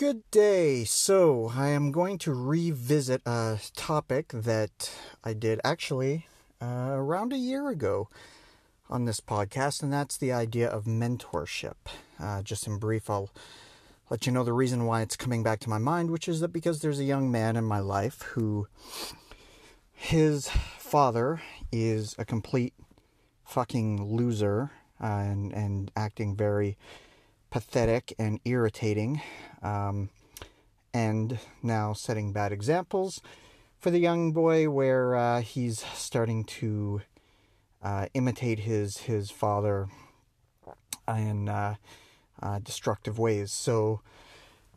Good day. So, I am going to revisit a topic that I did actually uh, around a year ago on this podcast, and that's the idea of mentorship. Uh, just in brief, I'll let you know the reason why it's coming back to my mind, which is that because there's a young man in my life who his father is a complete fucking loser uh, and, and acting very pathetic and irritating, um, and now setting bad examples for the young boy, where uh, he's starting to uh, imitate his his father in uh, uh, destructive ways. So,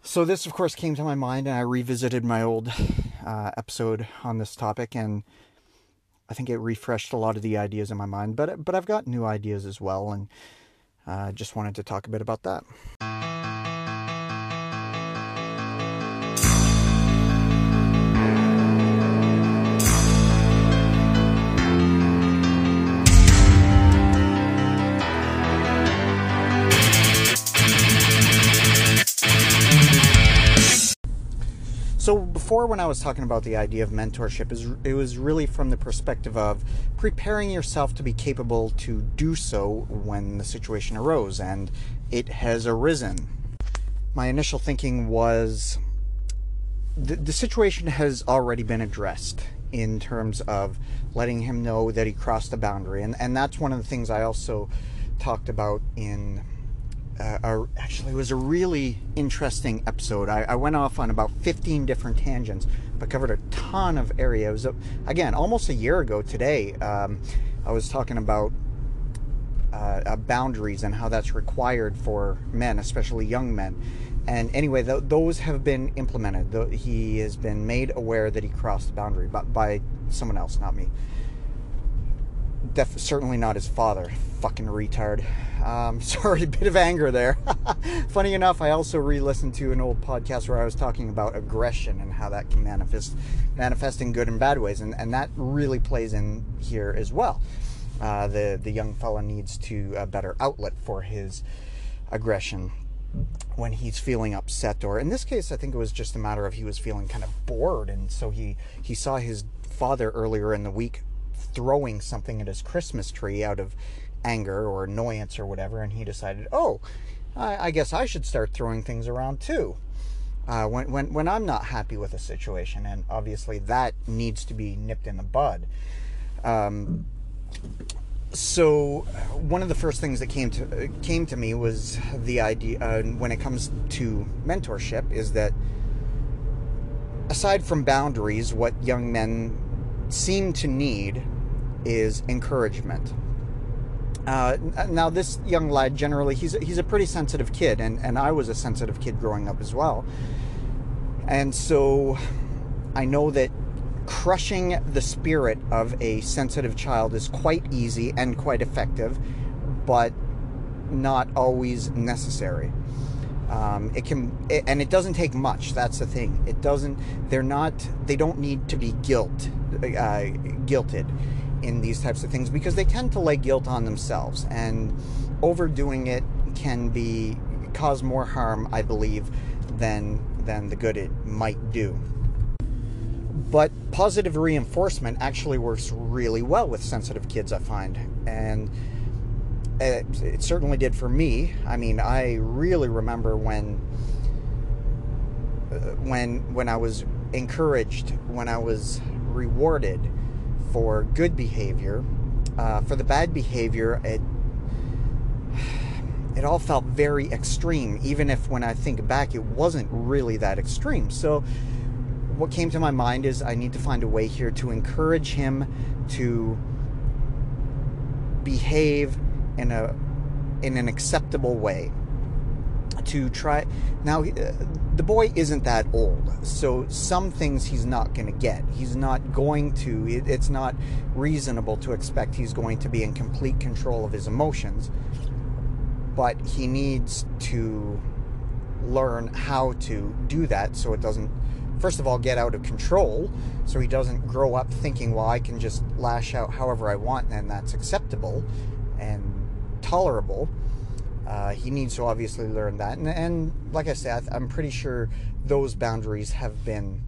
so this of course came to my mind, and I revisited my old uh, episode on this topic, and I think it refreshed a lot of the ideas in my mind. But but I've got new ideas as well, and uh, just wanted to talk a bit about that. So before, when I was talking about the idea of mentorship, is it was really from the perspective of preparing yourself to be capable to do so when the situation arose, and it has arisen. My initial thinking was the, the situation has already been addressed in terms of letting him know that he crossed the boundary, and and that's one of the things I also talked about in uh, actually it was a really interesting episode. I, I, went off on about 15 different tangents, but covered a ton of areas. Again almost a year ago today. Um, I was talking about uh, uh, boundaries and how that's required for men, especially young men. And anyway, th- those have been implemented. The, he has been made aware that he crossed the boundary, but by someone else, not me. Def- certainly not his father. Fucking retard. Um, sorry, a bit of anger there. Funny enough, I also re-listened to an old podcast where I was talking about aggression and how that can manifest, manifest in good and bad ways, and, and that really plays in here as well. Uh, the the young fella needs to a better outlet for his aggression when he's feeling upset, or in this case, I think it was just a matter of he was feeling kind of bored, and so he he saw his father earlier in the week throwing something at his Christmas tree out of anger or annoyance or whatever, and he decided, oh, I, I guess I should start throwing things around too. Uh, when, when, when I'm not happy with a situation, and obviously that needs to be nipped in the bud. Um, so one of the first things that came to came to me was the idea uh, when it comes to mentorship is that aside from boundaries, what young men seem to need is encouragement. Uh, now, this young lad generally, he's, he's a pretty sensitive kid, and, and I was a sensitive kid growing up as well. And so I know that crushing the spirit of a sensitive child is quite easy and quite effective, but not always necessary. Um, it can, it, and it doesn't take much. That's the thing. It doesn't. They're not. They don't need to be guilt, uh, guilted in these types of things because they tend to lay guilt on themselves. And overdoing it can be cause more harm i believe than than the good it might do. But positive reinforcement actually works really well with sensitive kids i find. And it, it certainly did for me. I mean i really remember when uh, when when i was encouraged when i was rewarded for good behavior. Uh, for the bad behavior, it it all felt very extreme, even if when I think back, it wasn't really that extreme. So, what came to my mind is I need to find a way here to encourage him to behave in a in an acceptable way to try. Now, uh, the boy isn't that old, so some things he's not going to get. He's not going to, it, it's not reasonable to expect he's going to be in complete control of his emotions, but he needs to learn how to do that so it doesn't, first of all, get out of control, so he doesn't grow up thinking, well, I can just lash out however I want and that's acceptable and tolerable Uh, he needs to obviously learn that, and, and like I said, I'm pretty sure those boundaries have been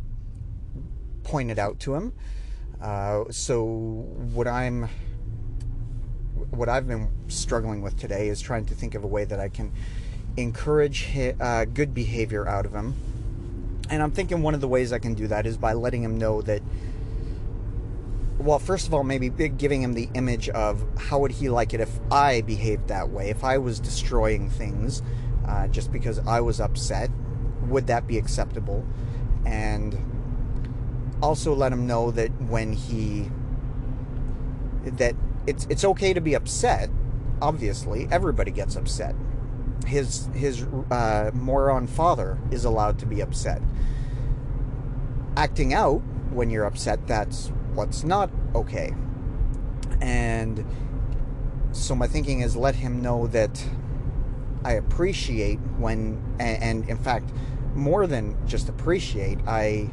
pointed out to him. Uh, so what I'm what I've been struggling with today is trying to think of a way that I can encourage his, uh, good behavior out of him. And I'm thinking one of the ways I can do that is by letting him know that well, first of all, maybe giving him the image of how would he like it if I behaved that way, if I was destroying things uh, just because I was upset, would that be acceptable? And also let him know that when he that it's it's okay to be upset. Obviously, everybody gets upset. His his uh, moron father is allowed to be upset. Acting out when you're upset, that's what's not okay. And so my thinking is let him know that I appreciate when, and, and in fact, more than just appreciate, I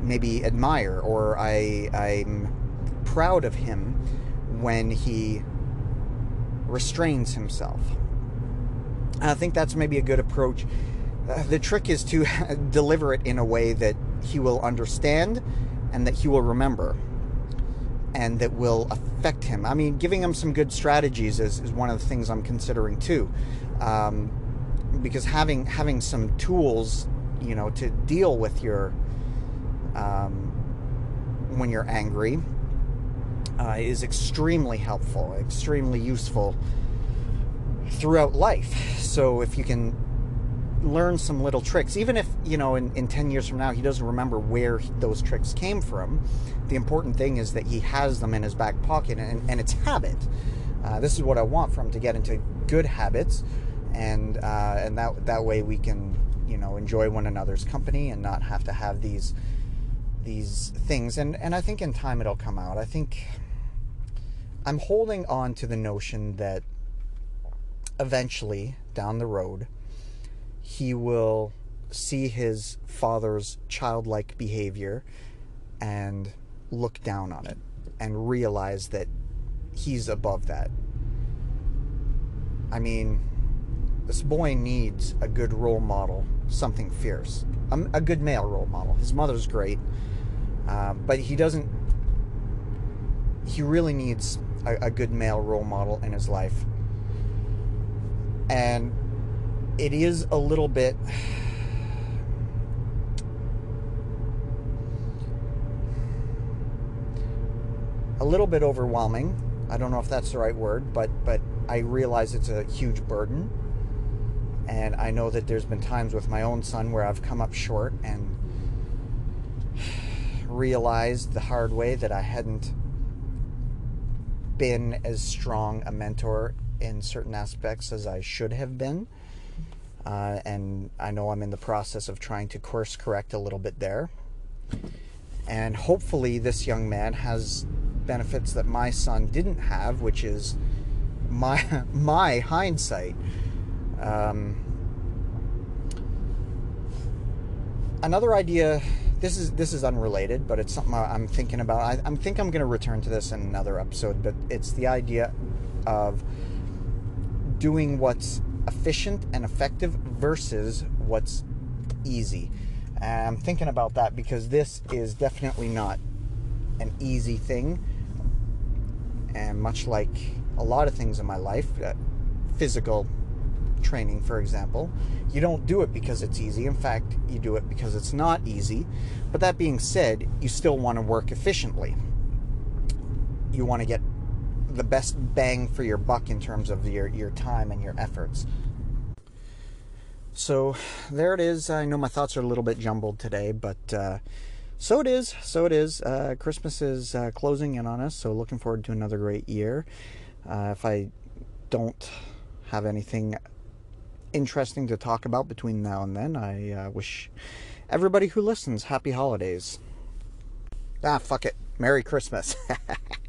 maybe admire or I, I'm proud of him when he restrains himself. I think that's maybe a good approach. Uh, the trick is to deliver it in a way that he will understand and that he will remember and that will affect him. I mean, giving him some good strategies is, is one of the things I'm considering too. Um, because having having some tools, you know, to deal with your um, when you're angry uh, is extremely helpful, extremely useful throughout life. So if you can learn some little tricks, even if, you know, in, in 10 years from now he doesn't remember where those tricks came from, the important thing is that he has them in his back pocket and, and it's habit. Uh, this is what I want for him to get into good habits, and uh, and that that way we can you know enjoy one another's company and not have to have these these things. And and I think in time it'll come out. I think I'm holding on to the notion that eventually down the road he will see his father's childlike behavior and look down on it and realize that he's above that. I mean, this boy needs a good role model, something fierce, a, a good male role model. His mother's great, uh, but he doesn't. He really needs a, a good male role model in his life, and it is a little bit a little bit overwhelming. I don't know if that's the right word, but but I realize it's a huge burden. And I know that there's been times with my own son where I've come up short and realized the hard way that I hadn't been as strong a mentor in certain aspects as I should have been. Uh, and I know I'm in the process of trying to course correct a little bit there. And hopefully, this young man has benefits that my son didn't have, which is my my hindsight. Um, another idea. This is this is unrelated, but it's something I'm thinking about. I, I think I'm going to return to this in another episode, but it's the idea of doing what's efficient and effective versus what's easy. And I'm thinking about that because this is definitely not an easy thing. And much like a lot of things in my life, uh, physical training, for example, you don't do it because it's easy. In fact, you do it because it's not easy. But that being said, you still want to work efficiently. You want to get the best bang for your buck in terms of your, your time and your efforts. So there it is. I know my thoughts are a little bit jumbled today, but uh, so it is. So it is. Uh, Christmas is uh, closing in on us, so looking forward to another great year. Uh, if I don't have anything interesting to talk about between now and then, I uh, wish everybody who listens happy holidays. Ah, fuck it. Merry Christmas.